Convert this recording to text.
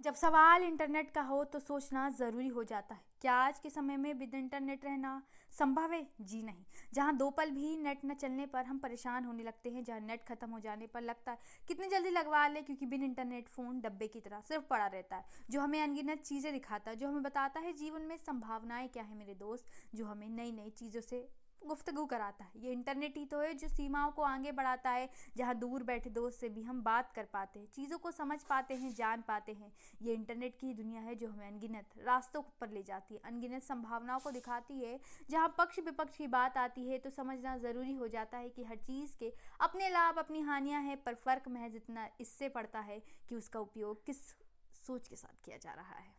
जब सवाल इंटरनेट का हो तो सोचना ज़रूरी हो जाता है। क्या आज के समय में बिना इंटरनेट रहना संभव है? जी नहीं। जहाँ दो पल भी नेट न चलने पर हम परेशान होने लगते हैं, जहाँ नेट खत्म हो जाने पर लगता है, कितनी जल्दी लगवा ले? क्योंकि बिन इंटरनेट फ़ोन डब्बे की तरह सिर्फ़ पड़ा रहता है, जो हमें अनगिनत चीज़ें दिखाता है, जो हमें बताता है जीवन में संभावनाएँ क्या है मेरे दोस्त, जो हमें नई नई चीज़ों से गुफ्तगु कराता है। ये इंटरनेट ही तो है जो सीमाओं को आगे बढ़ाता है, जहाँ दूर बैठे दोस्त से भी हम बात कर पाते हैं, चीज़ों को समझ पाते हैं, जान पाते हैं। ये इंटरनेट की दुनिया है जो हमें अनगिनत रास्तों पर ले जाती है, अनगिनत संभावनाओं को दिखाती है। जहाँ पक्ष विपक्ष की बात आती है तो समझना ज़रूरी हो जाता है कि हर चीज़ के अपने लाभ, अपनी हानियाँ हैं, पर फ़र्क महज इतना इससे पड़ता है कि उसका उपयोग किस सोच के साथ किया जा रहा है।